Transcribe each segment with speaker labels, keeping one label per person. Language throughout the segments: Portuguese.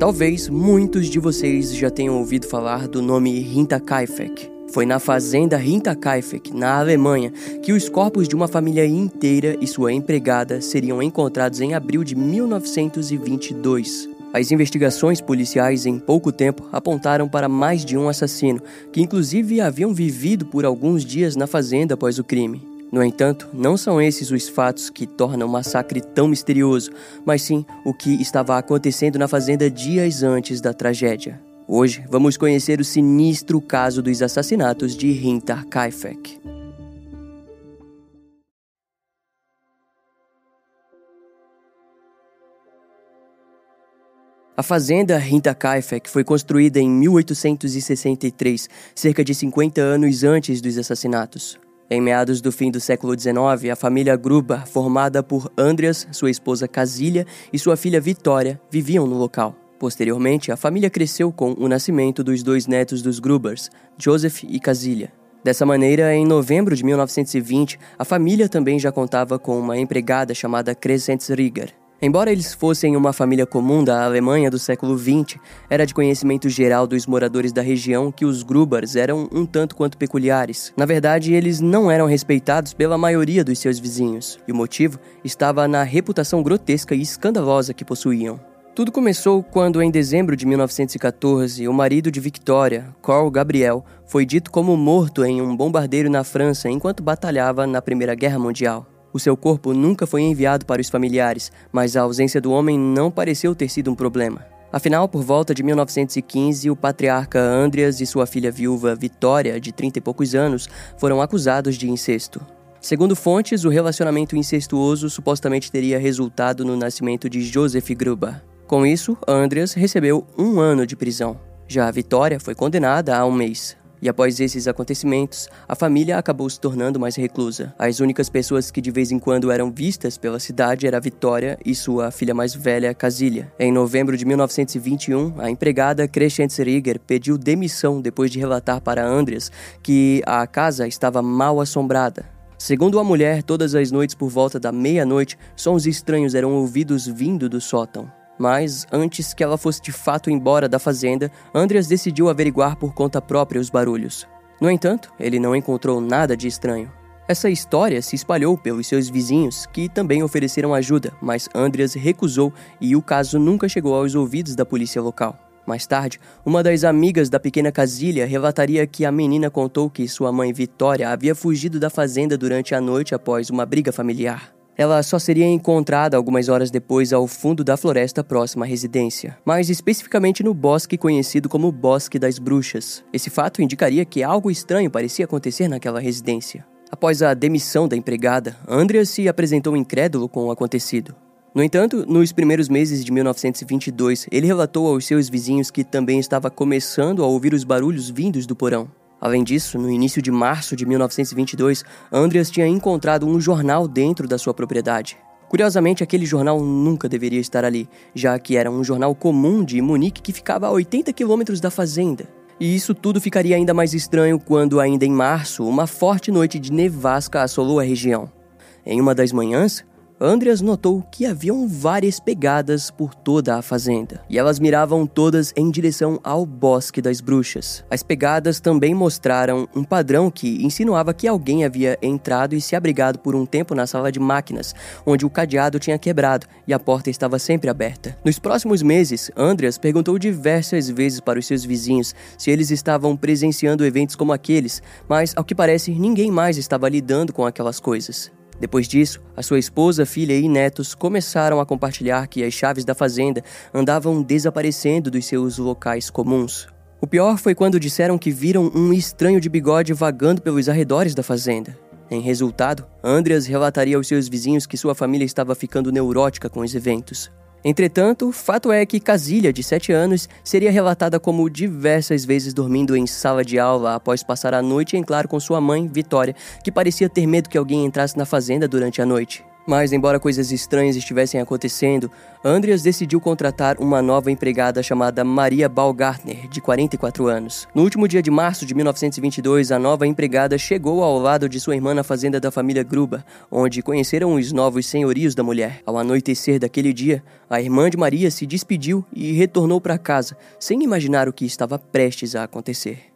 Speaker 1: Talvez muitos de vocês já tenham ouvido falar do nome Hinterkaifeck. Foi na fazenda Hinterkaifeck, na Alemanha, que os corpos de uma família inteira e sua empregada seriam encontrados em abril de 1922. As investigações policiais em pouco tempo apontaram para mais de um assassino, que inclusive haviam vivido por alguns dias na fazenda após o crime. No entanto, não são esses os fatos que tornam o massacre tão misterioso, mas sim o que estava acontecendo na fazenda dias antes da tragédia. Hoje vamos conhecer o sinistro caso dos assassinatos de Hintar Kaifek. A fazenda Hinterkaifeck foi construída em 1863, cerca de 50 anos antes dos assassinatos. Em meados do fim do século XIX, a família Gruber, formada por Andreas, sua esposa Casilha e sua filha Vitória, viviam no local. Posteriormente, a família cresceu com o nascimento dos dois netos dos Grubers, Joseph e Casilha. Dessa maneira, em novembro de 1920, a família também já contava com uma empregada chamada Crescent Rieger. Embora eles fossem uma família comum da Alemanha do século XX, era de conhecimento geral dos moradores da região que os Grubers eram um tanto quanto peculiares. Na verdade, eles não eram respeitados pela maioria dos seus vizinhos, e o motivo estava na reputação grotesca e escandalosa que possuíam. Tudo começou quando, em dezembro de 1914, o marido de Victoria, Carl Gabriel, foi dito como morto em um bombardeiro na França enquanto batalhava na Primeira Guerra Mundial. O seu corpo nunca foi enviado para os familiares, mas a ausência do homem não pareceu ter sido um problema. Afinal, por volta de 1915, o patriarca Andreas e sua filha viúva Vitória, de 30 e poucos anos, foram acusados de incesto. Segundo fontes, o relacionamento incestuoso supostamente teria resultado no nascimento de Joseph Gruber. Com isso, Andreas recebeu um ano de prisão. Já a Vitória foi condenada a um mês. E após esses acontecimentos, a família acabou se tornando mais reclusa. As únicas pessoas que de vez em quando eram vistas pela cidade era Vitória e sua filha mais velha, Casilha. Em novembro de 1921, a empregada Crescent Rieger pediu demissão depois de relatar para Andreas que a casa estava mal assombrada. Segundo a mulher, todas as noites por volta da meia-noite, sons estranhos eram ouvidos vindo do sótão. Mas, antes que ela fosse de fato embora da fazenda, Andreas decidiu averiguar por conta própria os barulhos. No entanto, ele não encontrou nada de estranho. Essa história se espalhou pelos seus vizinhos, que também ofereceram ajuda, mas Andreas recusou e o caso nunca chegou aos ouvidos da polícia local. Mais tarde, uma das amigas da pequena Casilha relataria que a menina contou que sua mãe Vitória havia fugido da fazenda durante a noite após uma briga familiar. Ela só seria encontrada algumas horas depois ao fundo da floresta próxima à residência, mais especificamente no bosque conhecido como Bosque das Bruxas. Esse fato indicaria que algo estranho parecia acontecer naquela residência. Após a demissão da empregada, Andrea se apresentou incrédulo com o acontecido. No entanto, nos primeiros meses de 1922, ele relatou aos seus vizinhos que também estava começando a ouvir os barulhos vindos do porão. Além disso, no início de março de 1922, Andreas tinha encontrado um jornal dentro da sua propriedade. Curiosamente, aquele jornal nunca deveria estar ali, já que era um jornal comum de Munique que ficava a 80 quilômetros da fazenda. E isso tudo ficaria ainda mais estranho quando, ainda em março, uma forte noite de nevasca assolou a região. Em uma das manhãs, Andreas notou que haviam várias pegadas por toda a fazenda, e elas miravam todas em direção ao Bosque das Bruxas. As pegadas também mostraram um padrão que insinuava que alguém havia entrado e se abrigado por um tempo na sala de máquinas, onde o cadeado tinha quebrado e a porta estava sempre aberta. Nos próximos meses, Andreas perguntou diversas vezes para os seus vizinhos se eles estavam presenciando eventos como aqueles, mas ao que parece ninguém mais estava lidando com aquelas coisas. Depois disso, a sua esposa, filha e netos começaram a compartilhar que as chaves da fazenda andavam desaparecendo dos seus locais comuns. O pior foi quando disseram que viram um estranho de bigode vagando pelos arredores da fazenda. Em resultado, Andreas relataria aos seus vizinhos que sua família estava ficando neurótica com os eventos. Entretanto, fato é que Casilha, de 7 anos, seria relatada como diversas vezes dormindo em sala de aula após passar a noite em claro com sua mãe, Vitória, que parecia ter medo que alguém entrasse na fazenda durante a noite. Mas, embora coisas estranhas estivessem acontecendo, Andreas decidiu contratar uma nova empregada chamada Maria Baumgartner, de 44 anos. No último dia de março de 1922, a nova empregada chegou ao lado de sua irmã na fazenda da família Gruba, onde conheceram os novos senhorios da mulher. Ao anoitecer daquele dia, a irmã de Maria se despediu e retornou para casa, sem imaginar o que estava prestes a acontecer.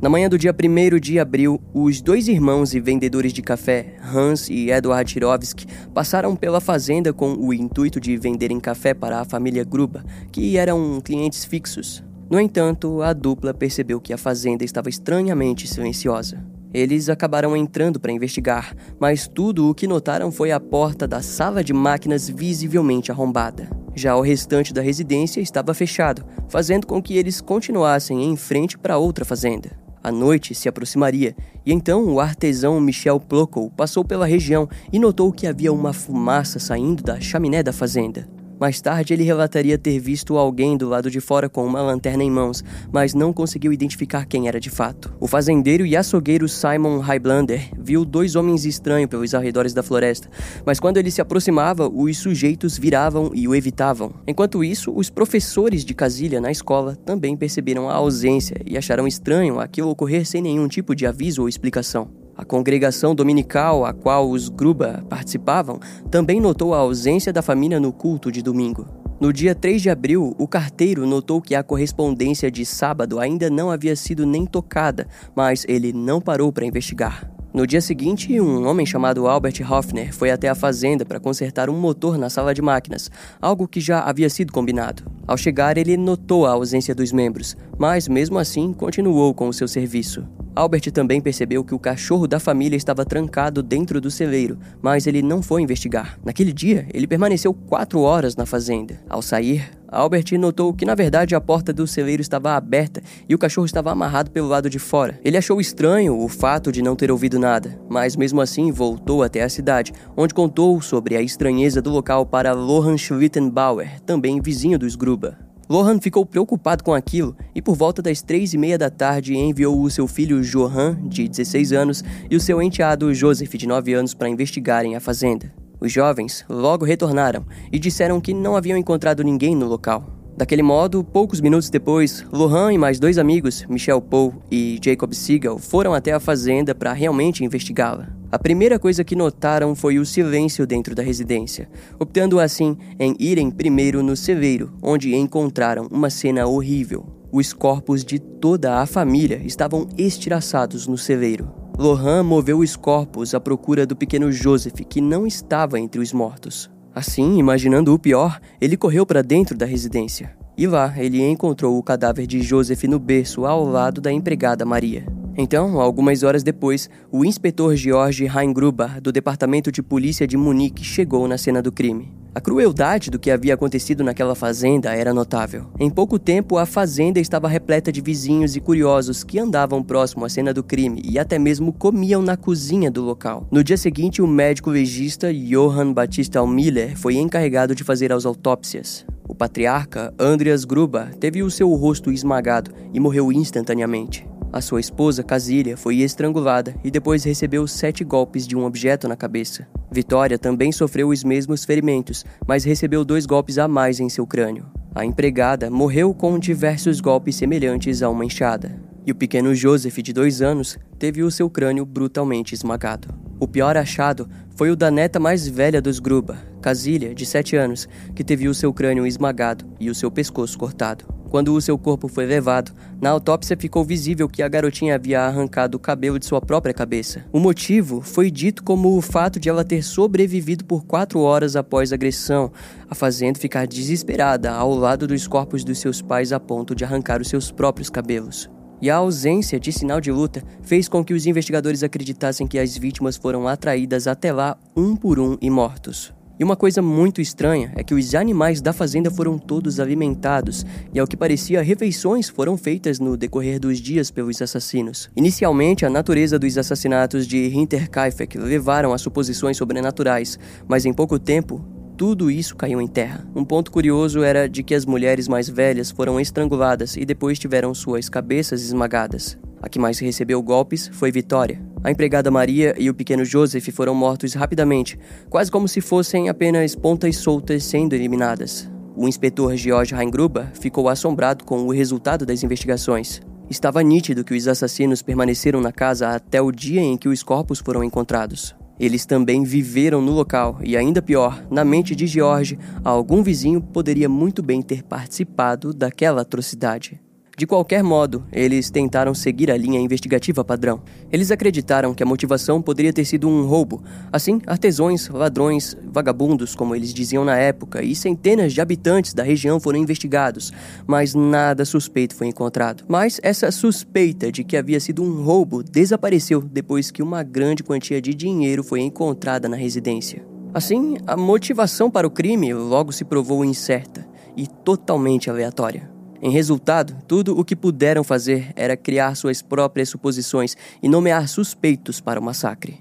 Speaker 1: Na manhã do dia 1 de abril, os dois irmãos e vendedores de café, Hans e Eduard Chirovsky, passaram pela fazenda com o intuito de venderem café para a família Gruba, que eram clientes fixos. No entanto, a dupla percebeu que a fazenda estava estranhamente silenciosa. Eles acabaram entrando para investigar, mas tudo o que notaram foi a porta da sala de máquinas visivelmente arrombada. Já o restante da residência estava fechado, fazendo com que eles continuassem em frente para outra fazenda. A noite se aproximaria, e então o artesão Michel Plocow passou pela região e notou que havia uma fumaça saindo da chaminé da fazenda. Mais tarde, ele relataria ter visto alguém do lado de fora com uma lanterna em mãos, mas não conseguiu identificar quem era de fato. O fazendeiro e açougueiro Simon Highlander viu dois homens estranhos pelos arredores da floresta, mas quando ele se aproximava, os sujeitos viravam e o evitavam. Enquanto isso, os professores de Casilha na escola também perceberam a ausência e acharam estranho aquilo ocorrer sem nenhum tipo de aviso ou explicação. A congregação dominical a qual os Gruba participavam também notou a ausência da família no culto de domingo. No dia 3 de abril, o carteiro notou que a correspondência de sábado ainda não havia sido nem tocada, mas ele não parou para investigar. No dia seguinte, um homem chamado Albert Hoffner foi até a fazenda para consertar um motor na sala de máquinas, algo que já havia sido combinado. Ao chegar, ele notou a ausência dos membros, mas mesmo assim continuou com o seu serviço. Albert também percebeu que o cachorro da família estava trancado dentro do celeiro, mas ele não foi investigar. Naquele dia, ele permaneceu quatro horas na fazenda. Ao sair, Albert notou que na verdade a porta do celeiro estava aberta e o cachorro estava amarrado pelo lado de fora. Ele achou estranho o fato de não ter ouvido nada, mas mesmo assim voltou até a cidade, onde contou sobre a estranheza do local para Lohan Schlittenbauer, também vizinho dos Gruba. Lohan ficou preocupado com aquilo e, por volta das três e meia da tarde, enviou o seu filho Johan, de 16 anos, e o seu enteado Joseph, de 9 anos, para investigarem a fazenda. Os jovens logo retornaram e disseram que não haviam encontrado ninguém no local. Daquele modo, poucos minutos depois, Lohan e mais dois amigos, Michel Paul e Jacob Siegel, foram até a fazenda para realmente investigá-la. A primeira coisa que notaram foi o silêncio dentro da residência, optando assim em irem primeiro no celeiro, onde encontraram uma cena horrível. Os corpos de toda a família estavam estiraçados no celeiro. Lohan moveu os corpos à procura do pequeno Joseph, que não estava entre os mortos. Assim, imaginando o pior, ele correu para dentro da residência. E lá ele encontrou o cadáver de Joseph no berço ao lado da empregada Maria. Então, algumas horas depois, o inspetor George Heingruber, do Departamento de Polícia de Munique, chegou na cena do crime. A crueldade do que havia acontecido naquela fazenda era notável. Em pouco tempo, a fazenda estava repleta de vizinhos e curiosos que andavam próximo à cena do crime e até mesmo comiam na cozinha do local. No dia seguinte, o médico legista Johann Batista Miller foi encarregado de fazer as autópsias. O patriarca, Andreas Gruber, teve o seu rosto esmagado e morreu instantaneamente. A sua esposa, Casília, foi estrangulada e depois recebeu sete golpes de um objeto na cabeça. Vitória também sofreu os mesmos ferimentos, mas recebeu dois golpes a mais em seu crânio. A empregada morreu com diversos golpes semelhantes a uma enxada. E o pequeno Joseph, de dois anos, teve o seu crânio brutalmente esmagado. O pior achado foi o da neta mais velha dos Gruba, Casília, de sete anos, que teve o seu crânio esmagado e o seu pescoço cortado. Quando o seu corpo foi levado, na autópsia ficou visível que a garotinha havia arrancado o cabelo de sua própria cabeça. O motivo foi dito como o fato de ela ter sobrevivido por quatro horas após a agressão, a fazendo ficar desesperada ao lado dos corpos dos seus pais a ponto de arrancar os seus próprios cabelos. E a ausência de sinal de luta fez com que os investigadores acreditassem que as vítimas foram atraídas até lá um por um e mortos. E uma coisa muito estranha é que os animais da fazenda foram todos alimentados, e ao que parecia, refeições foram feitas no decorrer dos dias pelos assassinos. Inicialmente, a natureza dos assassinatos de Hinterkaifeck levaram a suposições sobrenaturais, mas em pouco tempo, tudo isso caiu em terra. Um ponto curioso era de que as mulheres mais velhas foram estranguladas e depois tiveram suas cabeças esmagadas. A que mais recebeu golpes foi Vitória. A empregada Maria e o pequeno Joseph foram mortos rapidamente, quase como se fossem apenas pontas soltas sendo eliminadas. O inspetor George Heingruber ficou assombrado com o resultado das investigações. Estava nítido que os assassinos permaneceram na casa até o dia em que os corpos foram encontrados. Eles também viveram no local e, ainda pior, na mente de George, algum vizinho poderia muito bem ter participado daquela atrocidade. De qualquer modo, eles tentaram seguir a linha investigativa padrão. Eles acreditaram que a motivação poderia ter sido um roubo. Assim, artesãos, ladrões, vagabundos, como eles diziam na época, e centenas de habitantes da região foram investigados, mas nada suspeito foi encontrado. Mas essa suspeita de que havia sido um roubo desapareceu depois que uma grande quantia de dinheiro foi encontrada na residência. Assim, a motivação para o crime logo se provou incerta e totalmente aleatória. Em resultado, tudo o que puderam fazer era criar suas próprias suposições e nomear suspeitos para o massacre.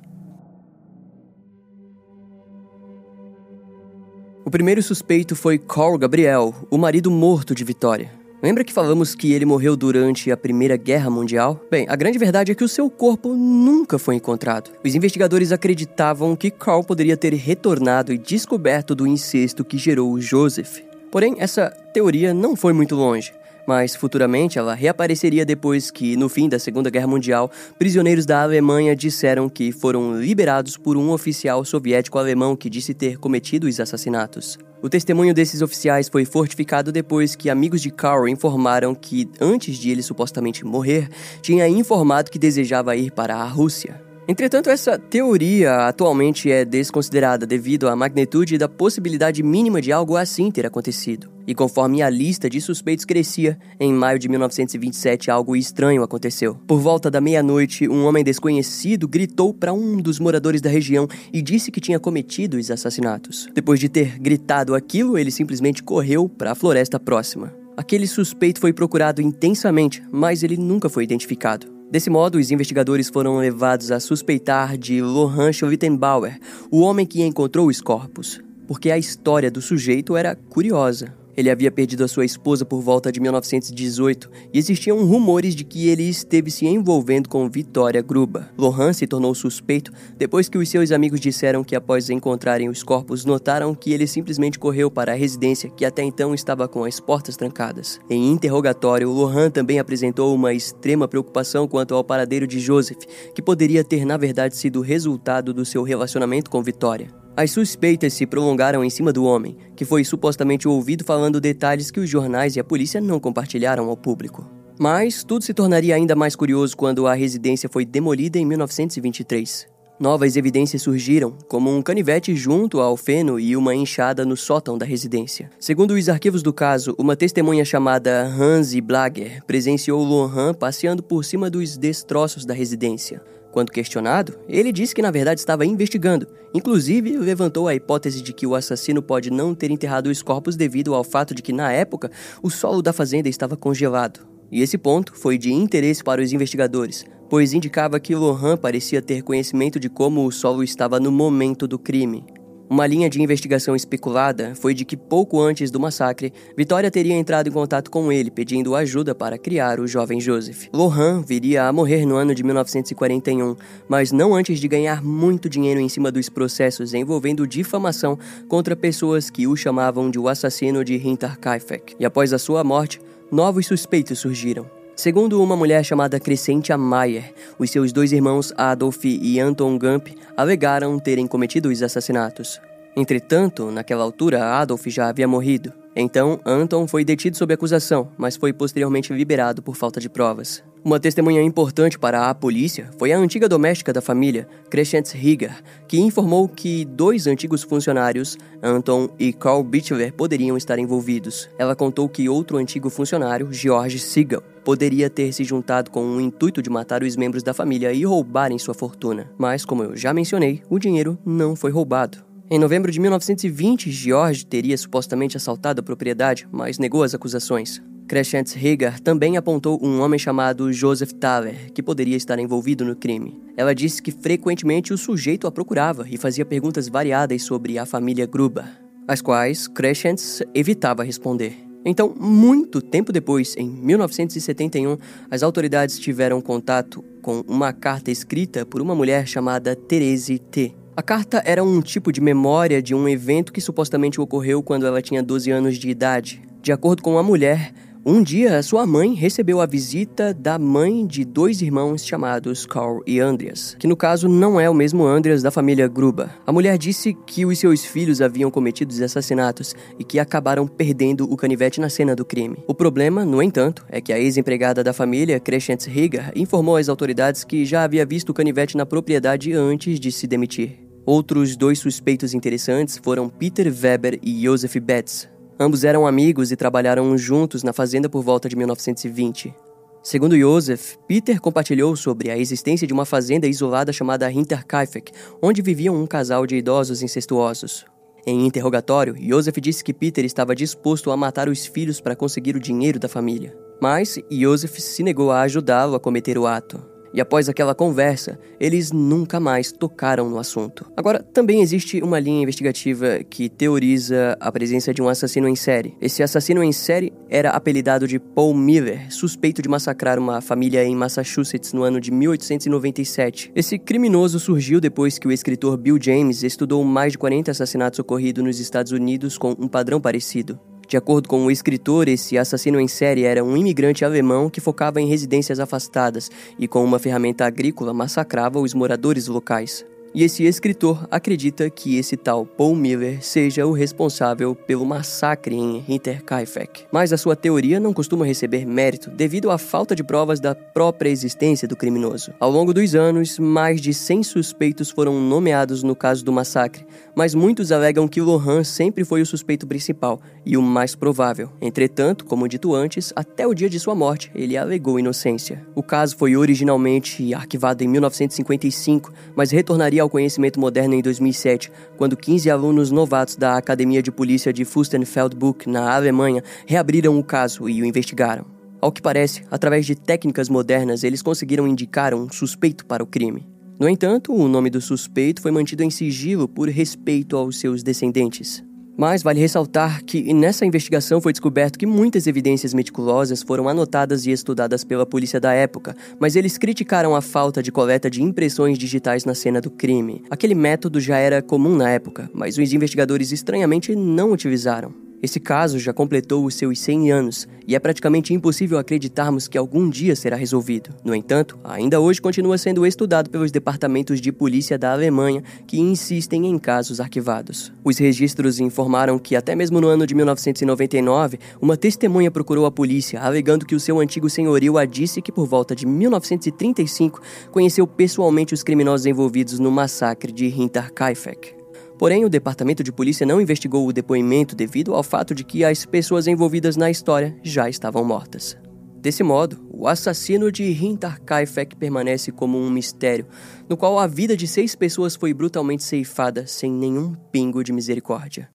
Speaker 1: O primeiro suspeito foi Carl Gabriel, o marido morto de Vitória. Lembra que falamos que ele morreu durante a Primeira Guerra Mundial? Bem, a grande verdade é que o seu corpo nunca foi encontrado. Os investigadores acreditavam que Carl poderia ter retornado e descoberto do incesto que gerou Joseph. Porém, essa teoria não foi muito longe, mas futuramente ela reapareceria depois que, no fim da Segunda Guerra Mundial, prisioneiros da Alemanha disseram que foram liberados por um oficial soviético alemão que disse ter cometido os assassinatos. O testemunho desses oficiais foi fortificado depois que amigos de Carl informaram que, antes de ele supostamente morrer, tinha informado que desejava ir para a Rússia. Entretanto, essa teoria atualmente é desconsiderada devido à magnitude da possibilidade mínima de algo assim ter acontecido. E conforme a lista de suspeitos crescia, em maio de 1927 algo estranho aconteceu. Por volta da meia-noite, um homem desconhecido gritou para um dos moradores da região e disse que tinha cometido os assassinatos. Depois de ter gritado aquilo, ele simplesmente correu para a floresta próxima. Aquele suspeito foi procurado intensamente, mas ele nunca foi identificado. Desse modo, os investigadores foram levados a suspeitar de Lohan Schwittenbauer, o homem que encontrou os corpos, porque a história do sujeito era curiosa. Ele havia perdido a sua esposa por volta de 1918 e existiam rumores de que ele esteve se envolvendo com Vitória Gruba. Lohan se tornou suspeito depois que os seus amigos disseram que, após encontrarem os corpos, notaram que ele simplesmente correu para a residência que até então estava com as portas trancadas. Em interrogatório, Lohan também apresentou uma extrema preocupação quanto ao paradeiro de Joseph, que poderia ter na verdade sido resultado do seu relacionamento com Vitória. As suspeitas se prolongaram em cima do homem, que foi supostamente ouvido falando detalhes que os jornais e a polícia não compartilharam ao público. Mas tudo se tornaria ainda mais curioso quando a residência foi demolida em 1923. Novas evidências surgiram, como um canivete junto ao feno e uma enxada no sótão da residência. Segundo os arquivos do caso, uma testemunha chamada Hansi Blager presenciou Lohan passeando por cima dos destroços da residência. Quando questionado, ele disse que na verdade estava investigando. Inclusive, levantou a hipótese de que o assassino pode não ter enterrado os corpos devido ao fato de que, na época, o solo da fazenda estava congelado. E esse ponto foi de interesse para os investigadores, pois indicava que Lohan parecia ter conhecimento de como o solo estava no momento do crime. Uma linha de investigação especulada foi de que pouco antes do massacre, Vitória teria entrado em contato com ele pedindo ajuda para criar o jovem Joseph. Lohan viria a morrer no ano de 1941, mas não antes de ganhar muito dinheiro em cima dos processos envolvendo difamação contra pessoas que o chamavam de o assassino de Hinterkaifeck. E após a sua morte, novos suspeitos surgiram. Segundo uma mulher chamada Crescentia Mayer, os seus dois irmãos Adolf e Anton Gump alegaram terem cometido os assassinatos. Entretanto, naquela altura, Adolf já havia morrido. Então, Anton foi detido sob acusação, mas foi posteriormente liberado por falta de provas. Uma testemunha importante para a polícia foi a antiga doméstica da família, Crescent Rieger, que informou que dois antigos funcionários, Anton e Carl Bichler, poderiam estar envolvidos. Ela contou que outro antigo funcionário, George Siegel, poderia ter se juntado com o intuito de matar os membros da família e roubarem sua fortuna. Mas, como eu já mencionei, o dinheiro não foi roubado. Em novembro de 1920, George teria supostamente assaltado a propriedade, mas negou as acusações. Crescent Hagar também apontou um homem chamado Joseph Thaler, que poderia estar envolvido no crime. Ela disse que frequentemente o sujeito a procurava e fazia perguntas variadas sobre a família Gruber, as quais Crescent evitava responder. Então, muito tempo depois, em 1971, as autoridades tiveram contato com uma carta escrita por uma mulher chamada Therese T. A carta era um tipo de memória de um evento que supostamente ocorreu quando ela tinha 12 anos de idade. De acordo com a mulher, um dia, sua mãe recebeu a visita da mãe de dois irmãos chamados Carl e Andreas, que no caso não é o mesmo Andreas da família Gruba. A mulher disse que os seus filhos haviam cometido os assassinatos e que acabaram perdendo o canivete na cena do crime. O problema, no entanto, é que a ex-empregada da família, Crescent Rieger, informou às autoridades que já havia visto o canivete na propriedade antes de se demitir. Outros dois suspeitos interessantes foram Peter Weber e Joseph Betts, Ambos eram amigos e trabalharam juntos na fazenda por volta de 1920. Segundo Joseph, Peter compartilhou sobre a existência de uma fazenda isolada chamada Hinterkaifeck, onde viviam um casal de idosos incestuosos. Em interrogatório, Joseph disse que Peter estava disposto a matar os filhos para conseguir o dinheiro da família. Mas Joseph se negou a ajudá-lo a cometer o ato. E após aquela conversa, eles nunca mais tocaram no assunto. Agora, também existe uma linha investigativa que teoriza a presença de um assassino em série. Esse assassino em série era apelidado de Paul Miller, suspeito de massacrar uma família em Massachusetts no ano de 1897. Esse criminoso surgiu depois que o escritor Bill James estudou mais de 40 assassinatos ocorridos nos Estados Unidos com um padrão parecido. De acordo com o escritor, esse assassino em série era um imigrante alemão que focava em residências afastadas e, com uma ferramenta agrícola, massacrava os moradores locais. E esse escritor acredita que esse tal Paul Miller seja o responsável pelo massacre em Hinterkaifeck. Mas a sua teoria não costuma receber mérito devido à falta de provas da própria existência do criminoso. Ao longo dos anos, mais de 100 suspeitos foram nomeados no caso do massacre, mas muitos alegam que Lohan sempre foi o suspeito principal e o mais provável. Entretanto, como dito antes, até o dia de sua morte, ele alegou inocência. O caso foi originalmente arquivado em 1955, mas retornaria ao conhecimento moderno em 2007, quando 15 alunos novatos da Academia de Polícia de Fürstenfeldbruck, na Alemanha, reabriram o caso e o investigaram. Ao que parece, através de técnicas modernas, eles conseguiram indicar um suspeito para o crime. No entanto, o nome do suspeito foi mantido em sigilo por respeito aos seus descendentes. Mas vale ressaltar que nessa investigação foi descoberto que muitas evidências meticulosas foram anotadas e estudadas pela polícia da época, mas eles criticaram a falta de coleta de impressões digitais na cena do crime. Aquele método já era comum na época, mas os investigadores estranhamente não utilizaram. Esse caso já completou os seus 100 anos e é praticamente impossível acreditarmos que algum dia será resolvido. No entanto, ainda hoje continua sendo estudado pelos departamentos de polícia da Alemanha que insistem em casos arquivados. Os registros informaram que até mesmo no ano de 1999, uma testemunha procurou a polícia alegando que o seu antigo senhorio a disse que por volta de 1935 conheceu pessoalmente os criminosos envolvidos no massacre de Hinterkaifeck. Porém, o departamento de polícia não investigou o depoimento devido ao fato de que as pessoas envolvidas na história já estavam mortas. Desse modo, o assassino de Hinterkaifeck permanece como um mistério, no qual a vida de seis pessoas foi brutalmente ceifada sem nenhum pingo de misericórdia.